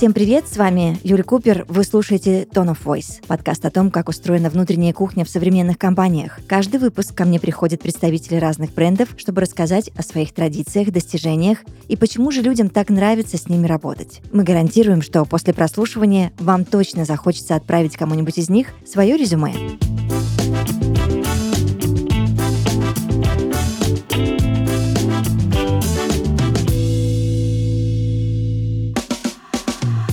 Всем привет, с вами Юлия Купер. Вы слушаете Tone of Voice, подкаст о том, как устроена внутренняя кухня в современных компаниях. Каждый выпуск ко мне приходят представители разных брендов, чтобы рассказать о своих традициях, достижениях и почему же людям так нравится с ними работать. Мы гарантируем, что после прослушивания вам точно захочется отправить кому-нибудь из них свое резюме.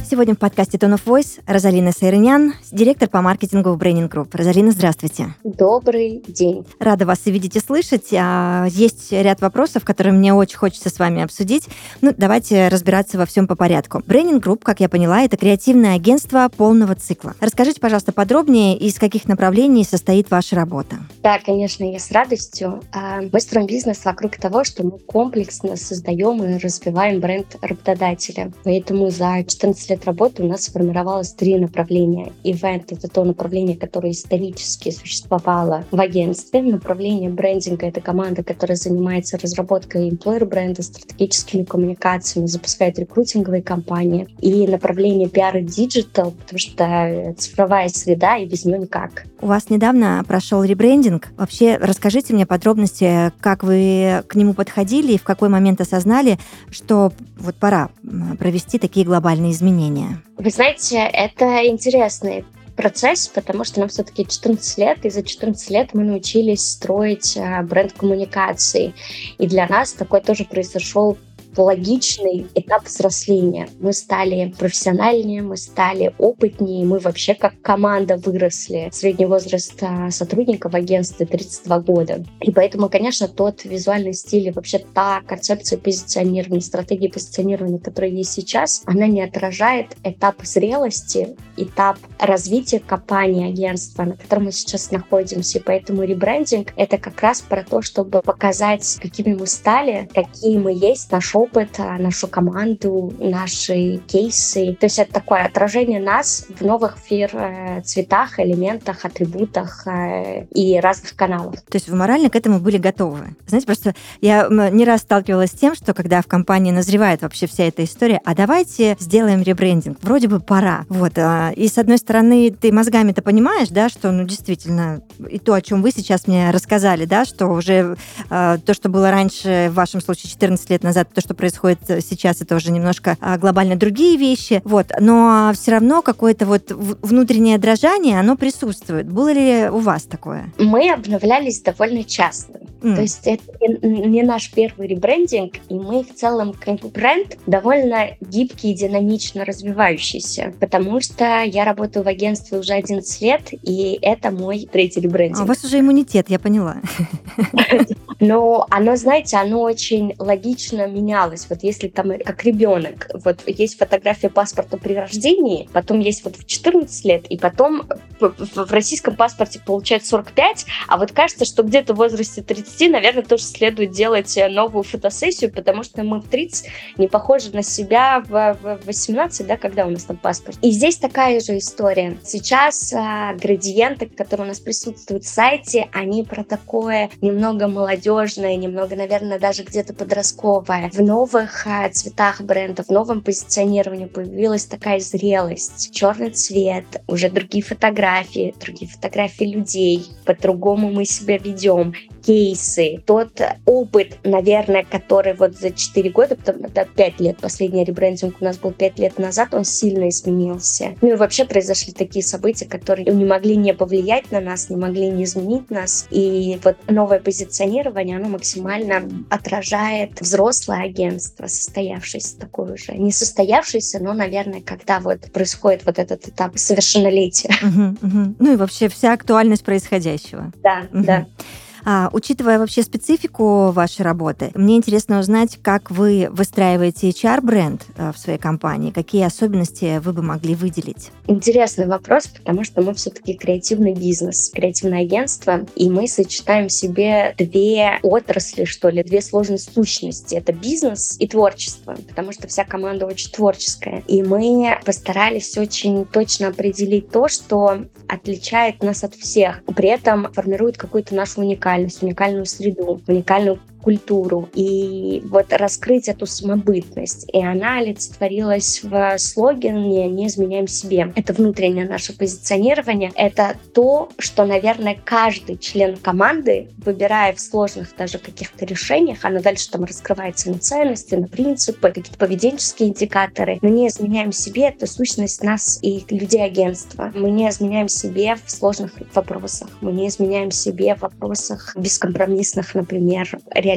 Сегодня в подкасте Tone of Voice Розалина Сайрынян, директор по маркетингу в Braining Group. Розалина, здравствуйте. Добрый день. Рада вас видеть и слышать. А, есть ряд вопросов, которые мне очень хочется с вами обсудить. Ну, давайте разбираться во всем по порядку. Braining Group, как я поняла, это креативное агентство полного цикла. Расскажите, пожалуйста, подробнее, из каких направлений состоит ваша работа. Да, конечно, я с радостью. А, мы строим бизнес вокруг того, что мы комплексно создаем и развиваем бренд работодателя. Поэтому за 14 лет работы у нас сформировалось три направления. Ивент — это то направление, которое исторически существовало в агентстве. Направление брендинга — это команда, которая занимается разработкой employer-бренда, стратегическими коммуникациями, запускает рекрутинговые кампании. И направление пиар и digital, потому что цифровая среда, и без нее никак. У вас недавно прошел ребрендинг. Вообще, расскажите мне подробности, как вы к нему подходили и в какой момент осознали, что вот пора провести такие глобальные изменения? Вы знаете, это интересный процесс, потому что нам все-таки 14 лет, и за 14 лет мы научились строить э, бренд коммуникации. И для нас такой тоже произошел логичный этап взросления. Мы стали профессиональнее, мы стали опытнее, мы вообще как команда выросли. Средний возраст а, сотрудников в агентстве 32 года. И поэтому, конечно, тот визуальный стиль и вообще та концепция позиционирования, стратегии позиционирования, которая есть сейчас, она не отражает этап зрелости, этап развития компании, агентства, на котором мы сейчас находимся. И поэтому ребрендинг — это как раз про то, чтобы показать, какими мы стали, какие мы есть, наш опыт, нашу команду, наши кейсы. То есть это такое отражение нас в новых фир э, цветах, элементах, атрибутах э, и разных каналах. То есть вы морально к этому были готовы? Знаете, просто я не раз сталкивалась с тем, что когда в компании назревает вообще вся эта история, а давайте сделаем ребрендинг, вроде бы пора. Вот. А, и с одной стороны, ты мозгами-то понимаешь, да, что, ну, действительно, и то, о чем вы сейчас мне рассказали, да, что уже э, то, что было раньше, в вашем случае 14 лет назад, то, что происходит сейчас, это уже немножко а, глобально другие вещи, вот, но все равно какое-то вот внутреннее дрожание, оно присутствует. Было ли у вас такое? Мы обновлялись довольно часто. Mm. То есть это не наш первый ребрендинг, и мы в целом как бренд довольно гибкий и динамично развивающийся, потому что я работаю в агентстве уже 11 лет, и это мой третий ребрендинг. А у вас уже иммунитет, я поняла. Но оно, знаете, оно очень логично менялось. Вот если там как ребенок, вот есть фотография паспорта при рождении, потом есть вот в 14 лет, и потом в российском паспорте получается 45, а вот кажется, что где-то в возрасте 30, наверное, тоже следует делать новую фотосессию, потому что мы в 30 не похожи на себя в 18, да, когда у нас там паспорт. И здесь такая же история. Сейчас а, градиенты, которые у нас присутствуют в сайте, они про такое немного молодежное, немного, наверное, даже где-то подростковое. В новых а, цветах бренда, в новом позиционировании появилась такая зрелость. Черный цвет, уже другие фотографии, другие фотографии людей. По-другому мы себя ведем кейсы, тот опыт, наверное, который вот за 4 года, потом, это 5 лет, последний ребрендинг у нас был 5 лет назад, он сильно изменился. Ну и вообще произошли такие события, которые не могли не повлиять на нас, не могли не изменить нас. И вот новое позиционирование, оно максимально отражает взрослое агентство, состоявшееся такое уже. Не состоявшееся, но, наверное, когда вот происходит вот этот этап совершеннолетия. Угу, угу. Ну и вообще вся актуальность происходящего. Да, угу. да. А, учитывая вообще специфику вашей работы, мне интересно узнать, как вы выстраиваете HR-бренд а, в своей компании, какие особенности вы бы могли выделить? Интересный вопрос, потому что мы все-таки креативный бизнес, креативное агентство, и мы сочетаем в себе две отрасли, что ли, две сложные сущности. Это бизнес и творчество, потому что вся команда очень творческая. И мы постарались очень точно определить то, что отличает нас от всех, при этом формирует какую-то нашу уникальность уникальность, уникальную среду, уникальную культуру и вот раскрыть эту самобытность. И она олицетворилась в слогане «Не изменяем себе». Это внутреннее наше позиционирование. Это то, что, наверное, каждый член команды, выбирая в сложных даже каких-то решениях, оно дальше там раскрывается на ценности, на принципы, какие-то поведенческие индикаторы. Мы не изменяем себе, это сущность нас и людей агентства. Мы не изменяем себе в сложных вопросах. Мы не изменяем себе в вопросах бескомпромиссных, например, реализации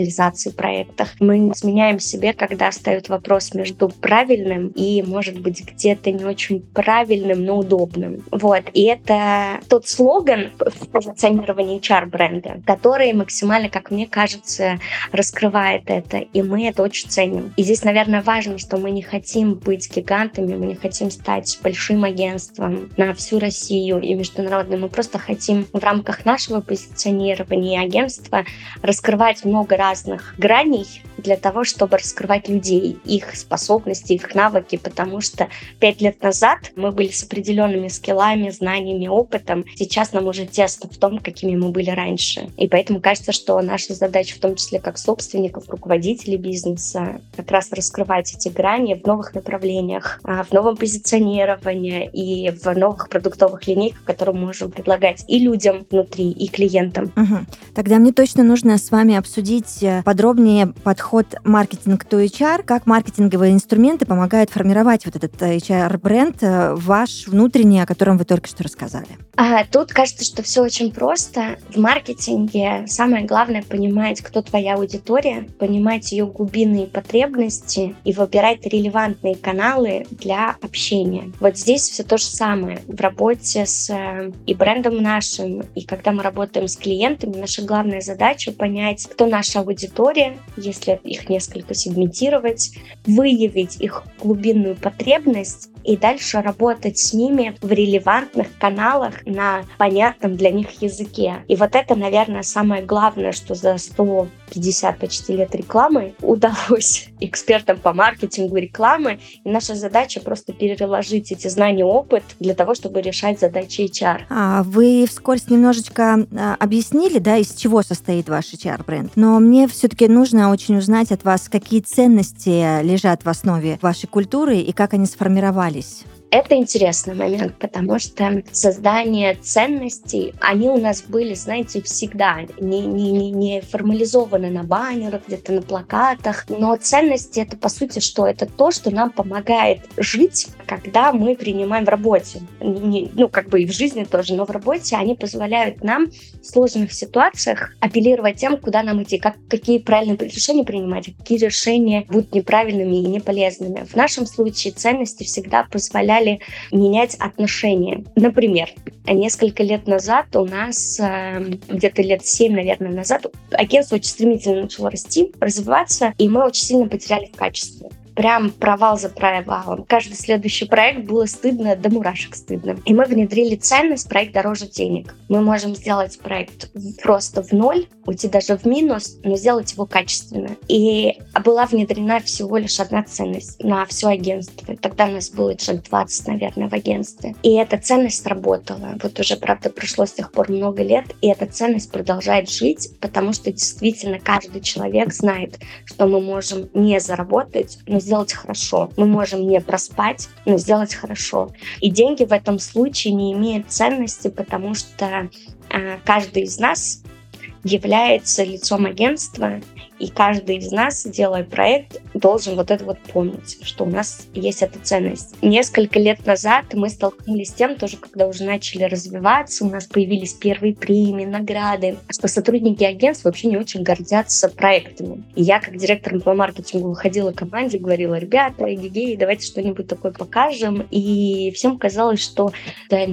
проектах. Мы не изменяем себе, когда ставят вопрос между правильным и, может быть, где-то не очень правильным, но удобным. Вот. И это тот слоган в позиционировании HR-бренда, который максимально, как мне кажется, раскрывает это. И мы это очень ценим. И здесь, наверное, важно, что мы не хотим быть гигантами, мы не хотим стать большим агентством на всю Россию и международным. Мы просто хотим в рамках нашего позиционирования агентства раскрывать много разных граней для того, чтобы раскрывать людей, их способности, их навыки, потому что пять лет назад мы были с определенными скиллами, знаниями, опытом. Сейчас нам уже тесно в том, какими мы были раньше. И поэтому кажется, что наша задача, в том числе как собственников, руководителей бизнеса, как раз раскрывать эти грани в новых направлениях, а, в новом позиционировании и в новых продуктовых линейках, которые мы можем предлагать и людям внутри, и клиентам. Угу. Тогда мне точно нужно с вами обсудить э, подробнее подход маркетинг to HR, как маркетинговые инструменты помогают формировать вот этот HR-бренд, э, ваш внутренний, о котором вы только что рассказали. А, тут кажется, что все очень просто. В маркетинге самое главное понимать, кто твоя аудитория, понимать ее глубинные потребности и выбирать релевантные каналы для общения. Вот здесь все то же самое. В работе с э, и брендом нашим, и когда мы работаем с клиентами, наша главная задача понять, кто наша аудитория, если их несколько сегментировать, выявить их глубинную потребность и дальше работать с ними в релевантных каналах на понятном для них языке. И вот это, наверное, самое главное, что за 150 почти лет рекламы удалось экспертам по маркетингу рекламы. И наша задача просто переложить эти знания, опыт для того, чтобы решать задачи HR. А, вы вскользь немножечко а, объяснили, да, из чего состоит ваш HR-бренд. Но мне все-таки нужно очень узнать от вас, какие ценности лежат в основе вашей культуры и как они сформировались остались. Это интересный момент, потому что создание ценностей, они у нас были, знаете, всегда не, не, не, не формализованы на баннерах, где-то на плакатах. Но ценности это, по сути, что? Это то, что нам помогает жить, когда мы принимаем в работе. Не, ну, как бы и в жизни тоже, но в работе они позволяют нам в сложных ситуациях апеллировать тем, куда нам идти, как, какие правильные решения принимать, какие решения будут неправильными и неполезными. В нашем случае ценности всегда позволяют стали менять отношения. Например, несколько лет назад у нас, э, где-то лет 7, наверное, назад, агентство очень стремительно начало расти, развиваться, и мы очень сильно потеряли в качестве прям провал за провалом. Каждый следующий проект было стыдно, до мурашек стыдно. И мы внедрили ценность проект дороже денег. Мы можем сделать проект просто в ноль, уйти даже в минус, но сделать его качественно. И была внедрена всего лишь одна ценность на все агентство. Тогда у нас было человек 20, наверное, в агентстве. И эта ценность работала. Вот уже, правда, прошло с тех пор много лет, и эта ценность продолжает жить, потому что действительно каждый человек знает, что мы можем не заработать, но сделать хорошо. Мы можем не проспать, но сделать хорошо. И деньги в этом случае не имеют ценности, потому что э, каждый из нас является лицом агентства, и каждый из нас, делая проект, должен вот это вот помнить, что у нас есть эта ценность. Несколько лет назад мы столкнулись с тем, тоже когда уже начали развиваться, у нас появились первые премии, награды, что сотрудники агентства вообще не очень гордятся проектами. И я, как директор по маркетингу, выходила к команде, говорила, ребята, гигей, давайте что-нибудь такое покажем. И всем казалось, что да,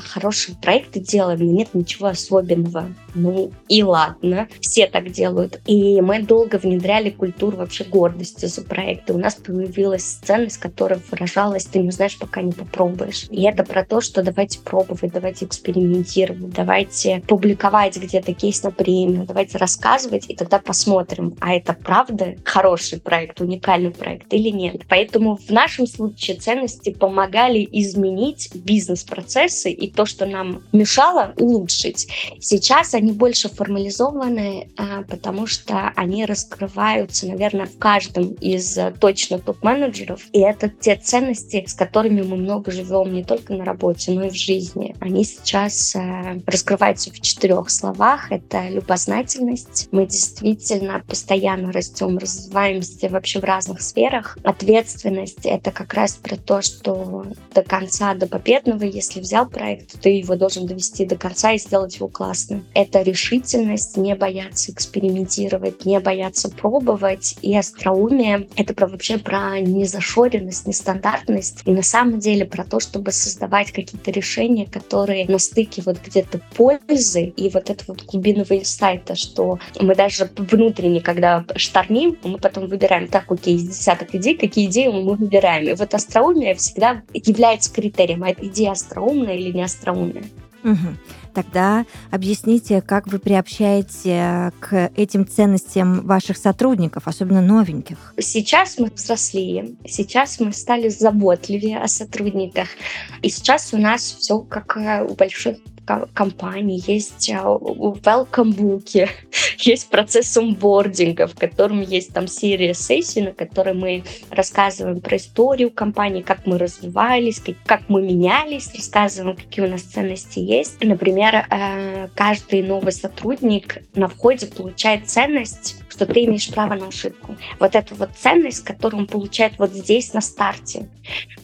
хорошие проекты делаем, но нет ничего особенного. Ну и ладно, все так делают. И мы долго внедряли культуру вообще гордости за проекты. У нас появилась ценность, которая выражалась, ты не знаешь, пока не попробуешь. И это про то, что давайте пробовать, давайте экспериментировать, давайте публиковать где-то кейс на премию, давайте рассказывать, и тогда посмотрим, а это правда хороший проект, уникальный проект или нет. Поэтому в нашем случае ценности помогали изменить бизнес-процессы и то, что нам мешало, улучшить. Сейчас они больше формализованы, а, потому что они они раскрываются, наверное, в каждом из э, точно топ-менеджеров. И это те ценности, с которыми мы много живем не только на работе, но и в жизни. Они сейчас э, раскрываются в четырех словах. Это любознательность. Мы действительно постоянно растем, развиваемся вообще в разных сферах. Ответственность — это как раз про то, что до конца, до победного, если взял проект, ты его должен довести до конца и сделать его классным. Это решительность, не бояться экспериментировать, не бояться пробовать. И остроумие — это про, вообще про незашоренность, нестандартность. И на самом деле про то, чтобы создавать какие-то решения, которые на стыке вот где-то пользы и вот этого вот глубинного инсайта, что мы даже внутренне, когда штормим, мы потом выбираем, так, окей, из десяток идей, какие идеи мы выбираем. И вот остроумие всегда является критерием, а идея остроумная или не остроумная. Угу. Тогда объясните, как вы приобщаете к этим ценностям ваших сотрудников, особенно новеньких. Сейчас мы взрослее, сейчас мы стали заботливее о сотрудниках, и сейчас у нас все как у больших компаний, есть а, welcome буки, есть процесс онбординга, в котором есть там серия сессий, на которой мы рассказываем про историю компании, как мы развивались, как, как мы менялись, рассказываем, какие у нас ценности есть. Например, э, каждый новый сотрудник на входе получает ценность, что ты имеешь право на ошибку. Вот эту вот ценность, которую он получает вот здесь, на старте.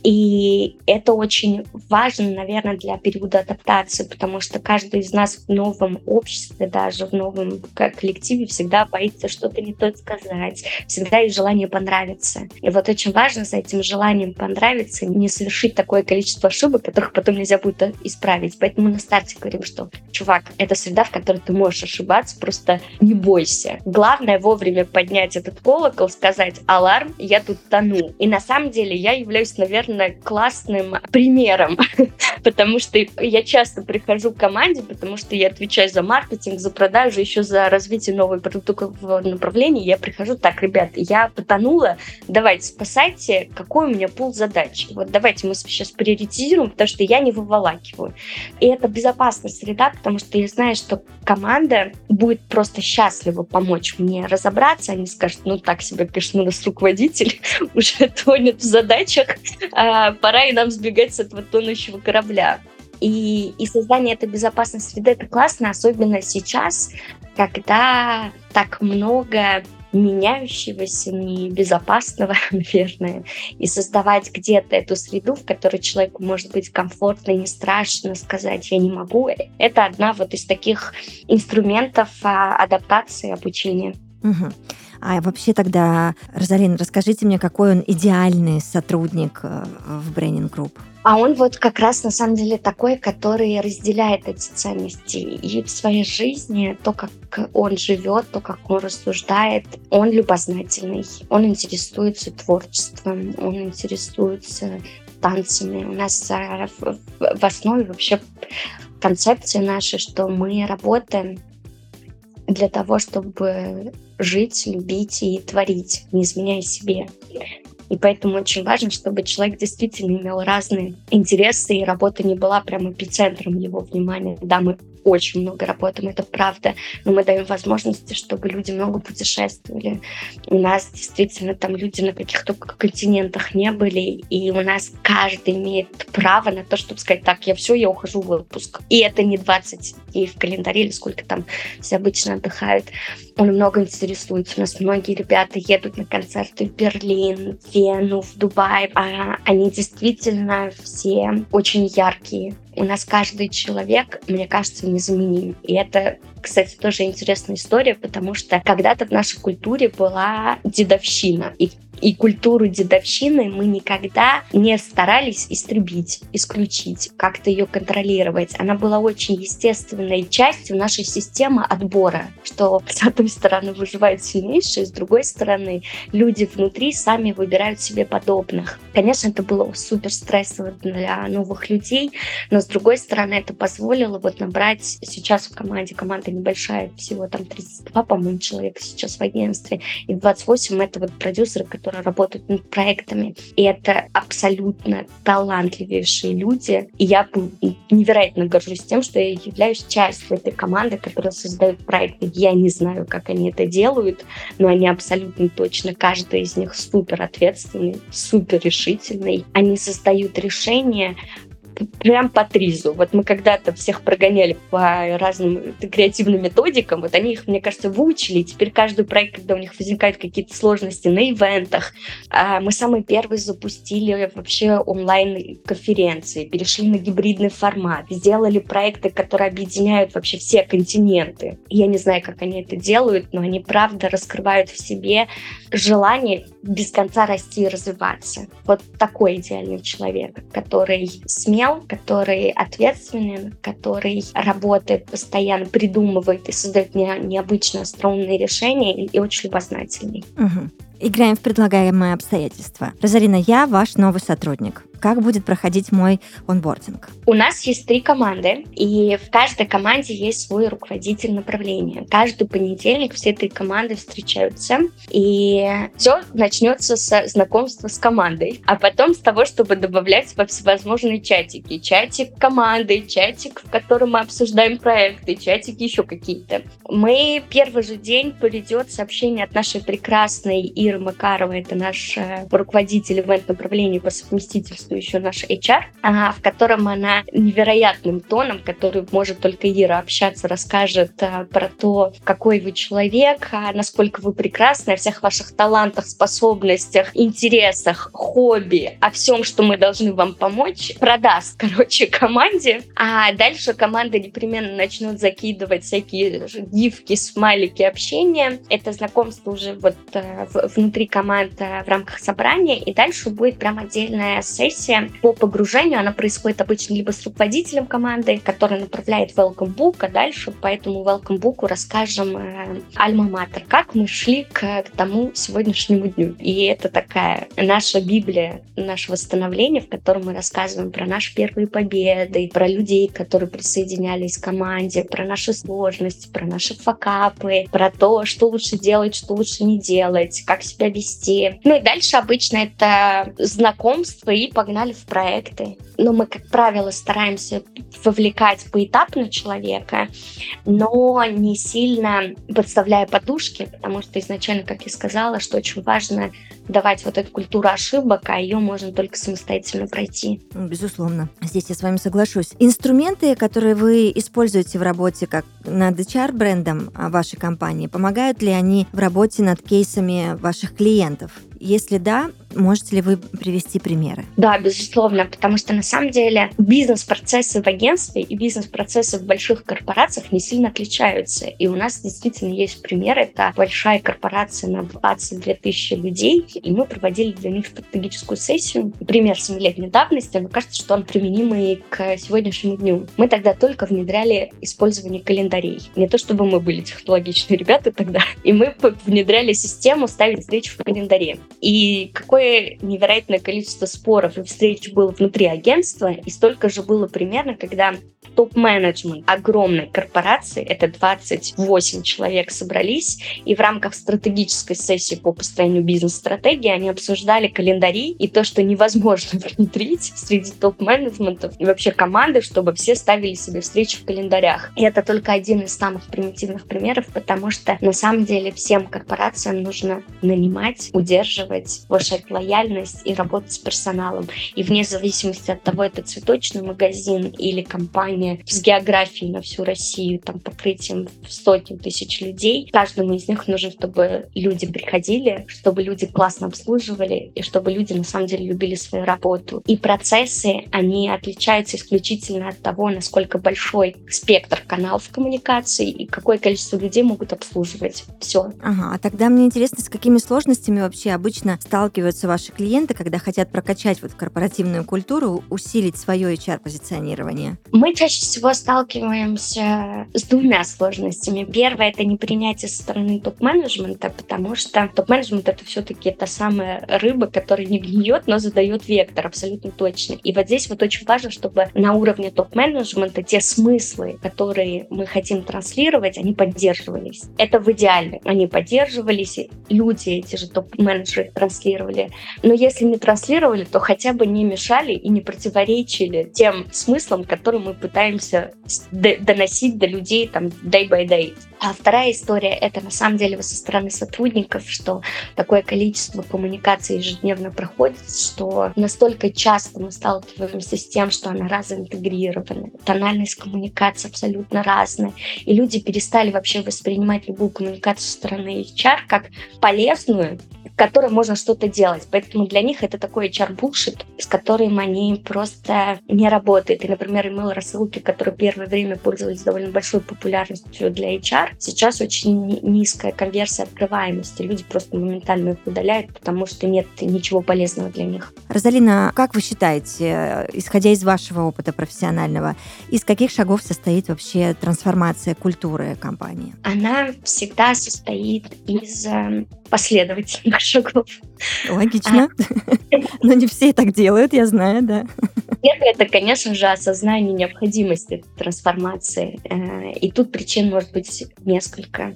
И это очень важно, наверное, для периода адаптации, потому что каждый из нас в новом обществе, даже в новом коллективе всегда боится что-то не то сказать, всегда есть желание понравиться. И вот очень важно за этим желанием понравиться не совершить такое количество ошибок, которых потом нельзя будет исправить. Поэтому на старте говорим, что, чувак, это среда, в которой ты можешь ошибаться, просто не бойся. Главное вовремя поднять этот колокол, сказать «Аларм, я тут тону». И на самом деле я являюсь, наверное, классным примером, потому что я часто прихожу к команде, потому что я отвечаю за маркетинг, за продажу, еще за развитие нового продуктового направления. Я прихожу, так, ребят, я потонула, давайте спасайте, какой у меня пул задач. Вот давайте мы сейчас приоритизируем, потому что я не выволакиваю. И это безопасная среда, потому что я знаю, что команда будет просто счастлива помочь мне разобраться. Они скажут, ну так себе, конечно, у нас руководитель уже тонет в задачах, а, пора и нам сбегать с этого тонущего корабля. И, и создание этой безопасной среды это классно, особенно сейчас, когда так много меняющегося, небезопасного, наверное, и создавать где-то эту среду, в которой человеку может быть комфортно и не страшно сказать «я не могу», это одна вот из таких инструментов а, адаптации обучения. Угу. А вообще тогда, Розалин, расскажите мне, какой он идеальный сотрудник э, в Braining Group? А он вот как раз на самом деле такой, который разделяет эти ценности и в своей жизни, то, как он живет, то, как он рассуждает, он любознательный, он интересуется творчеством, он интересуется танцами. У нас э, в основе вообще концепция наша, что мы работаем для того, чтобы жить, любить и творить, не изменяя себе. И поэтому очень важно, чтобы человек действительно имел разные интересы, и работа не была прям эпицентром его внимания. Да, мы очень много работаем, это правда, но мы даем возможности, чтобы люди много путешествовали. У нас действительно там люди на каких только континентах не были, и у нас каждый имеет право на то, чтобы сказать, так, я все, я ухожу в отпуск. И это не 20 дней в календаре или сколько там все обычно отдыхают. Он много интересуется. У нас многие ребята едут на концерты в Берлин, в Вену, в Дубай. А они действительно все очень яркие у нас каждый человек, мне кажется, незаменим. И это, кстати, тоже интересная история, потому что когда-то в нашей культуре была дедовщина. И и культуру дедовщины мы никогда не старались истребить, исключить, как-то ее контролировать. Она была очень естественной частью нашей системы отбора, что с одной стороны выживают сильнейшие, с другой стороны люди внутри сами выбирают себе подобных. Конечно, это было супер стрессово для новых людей, но с другой стороны это позволило вот набрать сейчас в команде, команда небольшая, всего там 32, по-моему, человек сейчас в агентстве, и 28 это вот продюсеры, которые которые работают над проектами. И это абсолютно талантливейшие люди. И я невероятно горжусь тем, что я являюсь частью этой команды, которая создает проекты. Я не знаю, как они это делают, но они абсолютно точно, каждый из них супер ответственный, супер решительный. Они создают решения, прям по тризу. Вот мы когда-то всех прогоняли по разным креативным методикам, вот они их, мне кажется, выучили, и теперь каждый проект, когда у них возникают какие-то сложности на ивентах, а, мы самые первые запустили вообще онлайн-конференции, перешли на гибридный формат, сделали проекты, которые объединяют вообще все континенты. Я не знаю, как они это делают, но они правда раскрывают в себе желание без конца расти и развиваться. Вот такой идеальный человек, который смел, который ответственен, который работает постоянно, придумывает и создает не, необычные остроумные решения и, и очень любознательный. Угу. Играем в предлагаемые обстоятельства. Розалина, я ваш новый сотрудник. Как будет проходить мой онбординг? У нас есть три команды, и в каждой команде есть свой руководитель направления. Каждый понедельник все три команды встречаются, и все начнется со знакомства с командой, а потом с того, чтобы добавлять во всевозможные чатики. Чатик команды, чатик, в котором мы обсуждаем проекты, чатики еще какие-то. Мы первый же день придет сообщение от нашей прекрасной и Ира Макарова, это наш э, руководитель ивент-направления по совместительству, еще наш HR, а, в котором она невероятным тоном, который может только Ира общаться, расскажет а, про то, какой вы человек, а, насколько вы прекрасны, о всех ваших талантах, способностях, интересах, хобби, о всем, что мы должны вам помочь, продаст, короче, команде. А дальше команда непременно начнут закидывать всякие гифки, смайлики, общения. Это знакомство уже вот в, внутри команды в рамках собрания, и дальше будет прям отдельная сессия по погружению. Она происходит обычно либо с руководителем команды, который направляет welcome book, а дальше по этому welcome book расскажем э, альма-матер, как мы шли к, к тому сегодняшнему дню. И это такая наша Библия, наше восстановление, в котором мы рассказываем про наши первые победы, про людей, которые присоединялись к команде, про наши сложности, про наши факапы, про то, что лучше делать, что лучше не делать, как себя вести. Ну и дальше обычно это знакомство и погнали в проекты. Но мы, как правило, стараемся вовлекать поэтапно человека, но не сильно подставляя подушки, потому что изначально, как я сказала, что очень важно давать вот эту культуру ошибок, а ее можно только самостоятельно пройти. Безусловно. Здесь я с вами соглашусь. Инструменты, которые вы используете в работе как над HR-брендом вашей компании, помогают ли они в работе над кейсами ваших клиентов? Если да, можете ли вы привести примеры? Да, безусловно, потому что на самом деле бизнес-процессы в агентстве и бизнес-процессы в больших корпорациях не сильно отличаются. И у нас действительно есть пример. Это большая корпорация на 22 тысячи людей, и мы проводили для них стратегическую сессию. Пример семилетней давности, но кажется, что он применимый к сегодняшнему дню. Мы тогда только внедряли использование календарей. Не то чтобы мы были технологичные ребята тогда, и мы внедряли систему ставить встречи в календаре. И какое невероятное количество споров и встреч было внутри агентства, и столько же было примерно, когда топ-менеджмент огромной корпорации, это 28 человек собрались, и в рамках стратегической сессии по построению бизнес-стратегии они обсуждали календари и то, что невозможно внедрить среди топ-менеджментов и вообще команды, чтобы все ставили себе встречи в календарях. И это только один из самых примитивных примеров, потому что на самом деле всем корпорациям нужно нанимать, удерживать, повышать лояльность и работать с персоналом. И вне зависимости от того, это цветочный магазин или компания, компания с географией на всю Россию, там покрытием в сотни тысяч людей. Каждому из них нужно, чтобы люди приходили, чтобы люди классно обслуживали и чтобы люди на самом деле любили свою работу. И процессы, они отличаются исключительно от того, насколько большой спектр каналов коммуникации и какое количество людей могут обслуживать. Все. Ага, а тогда мне интересно, с какими сложностями вообще обычно сталкиваются ваши клиенты, когда хотят прокачать вот корпоративную культуру, усилить свое HR-позиционирование? Мы чаще чаще всего сталкиваемся с двумя сложностями. Первое — это непринятие со стороны топ-менеджмента, потому что топ-менеджмент — это все-таки та самая рыба, которая не гниет, но задает вектор абсолютно точно. И вот здесь вот очень важно, чтобы на уровне топ-менеджмента те смыслы, которые мы хотим транслировать, они поддерживались. Это в идеале. Они поддерживались, люди, эти же топ-менеджеры транслировали. Но если не транслировали, то хотя бы не мешали и не противоречили тем смыслам, которые мы пытаемся доносить до людей там day by day. А вторая история — это на самом деле со стороны сотрудников, что такое количество коммуникаций ежедневно проходит, что настолько часто мы сталкиваемся с тем, что она разинтегрирована, тональность коммуникации абсолютно разная, и люди перестали вообще воспринимать любую коммуникацию со стороны HR как полезную, которой можно что-то делать. Поэтому для них это такой HR-булшит, с которым они просто не работают. И, например, email рассылки, которые первое время пользовались довольно большой популярностью для HR, сейчас очень низкая конверсия открываемости. Люди просто моментально их удаляют, потому что нет ничего полезного для них. Розалина, как вы считаете, исходя из вашего опыта профессионального, из каких шагов состоит вообще трансформация культуры компании? Она всегда состоит из э, последовательных шагов. Логично. А. Но не все так делают, я знаю, да. Первое, это, конечно же, осознание необходимости трансформации. Э, и тут причин может быть несколько.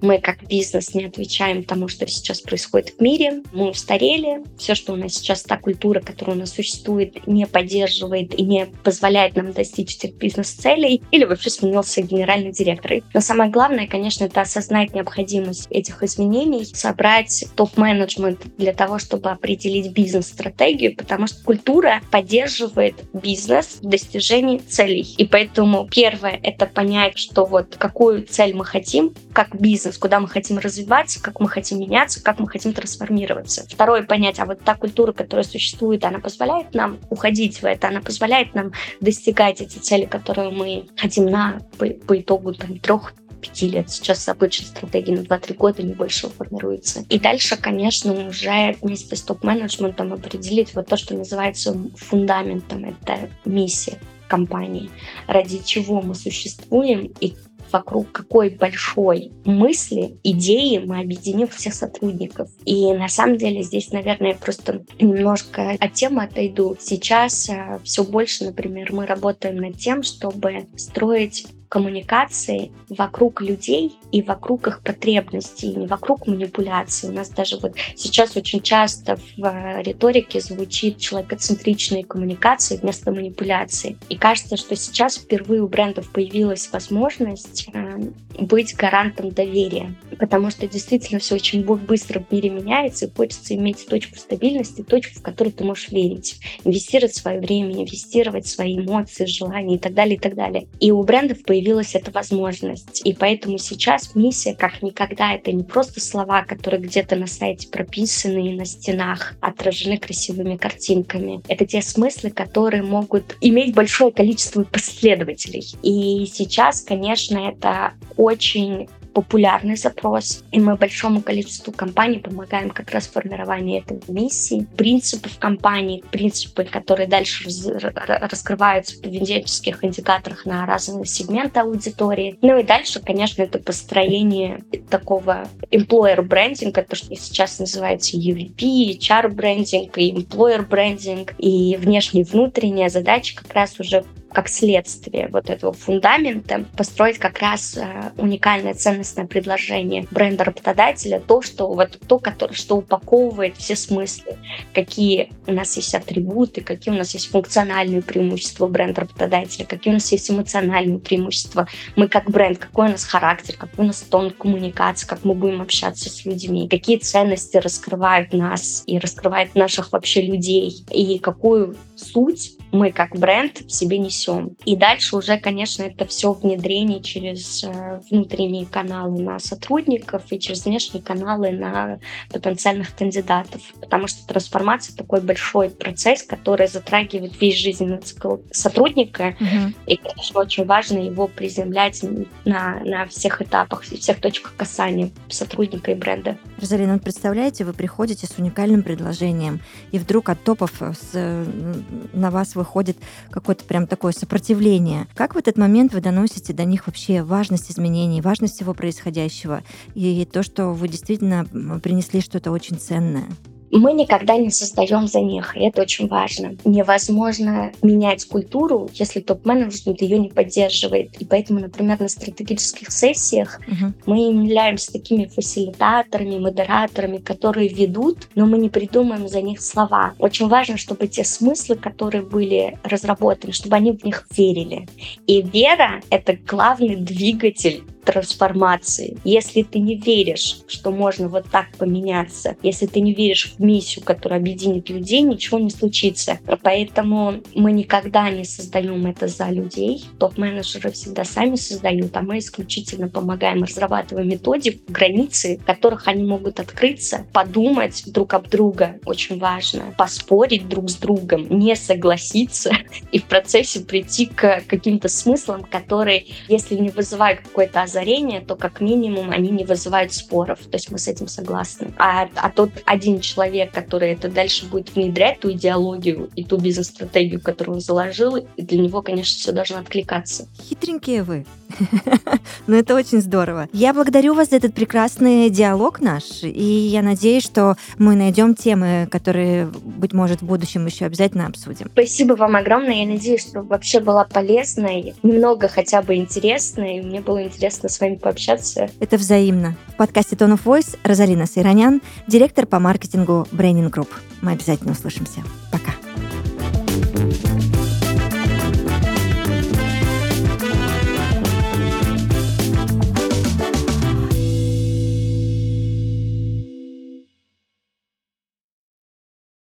Мы как бизнес не отвечаем тому, что сейчас происходит в мире. Мы устарели. Все, что у нас сейчас, та культура, которая у нас существует, не поддерживает и не позволяет нам достичь этих бизнес-целей. Или вообще сменился генеральный директор. Но самое главное, конечно, это осознать необходимость этих изменений, собрать топ-менеджмент для того, чтобы определить бизнес-стратегию, потому что культура поддерживает бизнес в достижении целей. И поэтому первое — это понять, что вот какую цель мы хотим, как бизнес, куда мы хотим развиваться, как мы хотим меняться, как мы хотим трансформироваться. Второе — понять, а вот та культура, которая существует, она позволяет нам уходить в это, она позволяет нам достигать эти цели, которые мы хотим на, по, по итогу там, трех пяти лет. Сейчас обычно стратегии на 2-3 года не больше формируется. И дальше, конечно, уже вместе с топ-менеджментом определить вот то, что называется фундаментом. Это миссия компании, ради чего мы существуем и вокруг какой большой мысли, идеи мы объединим всех сотрудников. И на самом деле здесь, наверное, просто немножко от темы отойду. Сейчас э, все больше, например, мы работаем над тем, чтобы строить коммуникации вокруг людей и вокруг их потребностей, не вокруг манипуляций. У нас даже вот сейчас очень часто в э, риторике звучит человекоцентричные коммуникации вместо манипуляции. И кажется, что сейчас впервые у брендов появилась возможность э, быть гарантом доверия, потому что действительно все очень быстро в мире меняется, и хочется иметь точку стабильности, точку, в которую ты можешь верить, инвестировать свое время, инвестировать свои эмоции, желания и так далее, и так далее. И у брендов появилась появилась эта возможность. И поэтому сейчас миссия как никогда это не просто слова, которые где-то на сайте прописаны и на стенах отражены красивыми картинками. Это те смыслы, которые могут иметь большое количество последователей. И сейчас, конечно, это очень популярный запрос, и мы большому количеству компаний помогаем как раз в формировании этой миссии. Принципы в компании, принципы, которые дальше раскрываются в поведенческих индикаторах на разные сегменты аудитории. Ну и дальше, конечно, это построение такого employer брендинга, то, что сейчас называется UVP, HR брендинг, и employer брендинг, и внешне внутренняя задача как раз уже как следствие вот этого фундамента построить как раз э, уникальное ценностное предложение бренда работодателя, то, что вот то, которое, что упаковывает все смыслы, какие у нас есть атрибуты, какие у нас есть функциональные преимущества бренда работодателя, какие у нас есть эмоциональные преимущества. Мы как бренд, какой у нас характер, какой у нас тон коммуникации, как мы будем общаться с людьми, какие ценности раскрывают нас и раскрывают наших вообще людей, и какую суть мы как бренд в себе несем. И дальше уже, конечно, это все внедрение через э, внутренние каналы на сотрудников и через внешние каналы на потенциальных кандидатов. Потому что трансформация такой большой процесс, который затрагивает весь жизненный цикл сотрудника. Mm-hmm. И, конечно, очень важно его приземлять на, на всех этапах, всех точках касания сотрудника и бренда. Розалина, вот представляете, вы приходите с уникальным предложением, и вдруг от топов с, на вас выходит какое-то прям такое сопротивление. Как в этот момент вы доносите до них вообще важность изменений, важность всего происходящего, и то, что вы действительно принесли что-то очень ценное? Мы никогда не создаем за них, и это очень важно. Невозможно менять культуру, если топ-менеджмент ее не поддерживает. И поэтому, например, на стратегических сессиях uh-huh. мы являемся такими фасилитаторами, модераторами, которые ведут, но мы не придумаем за них слова. Очень важно, чтобы те смыслы, которые были разработаны, чтобы они в них верили. И вера — это главный двигатель трансформации. Если ты не веришь, что можно вот так поменяться, если ты не веришь в миссию, которая объединит людей, ничего не случится. Поэтому мы никогда не создаем это за людей. Топ-менеджеры всегда сами создают, а мы исключительно помогаем, разрабатываем методику, границы, в которых они могут открыться, подумать друг об друга, очень важно, поспорить друг с другом, не согласиться и в процессе прийти к каким-то смыслам, которые, если не вызывают какой-то озарение, то как минимум они не вызывают споров. То есть мы с этим согласны. А, а тот один человек, который это дальше будет внедрять, ту идеологию и ту бизнес-стратегию, которую он заложил, для него, конечно, все должно откликаться. Хитренькие вы. Но это очень здорово. Я благодарю вас за этот прекрасный диалог наш, и я надеюсь, что мы найдем темы, которые, быть может, в будущем еще обязательно обсудим. Спасибо вам огромное. Я надеюсь, что вообще была полезной, немного хотя бы интересной. Мне было интересно с вами пообщаться. Это взаимно. В подкасте Tone of Voice Розалина Сайранян, директор по маркетингу Branding Group. Мы обязательно услышимся. Пока.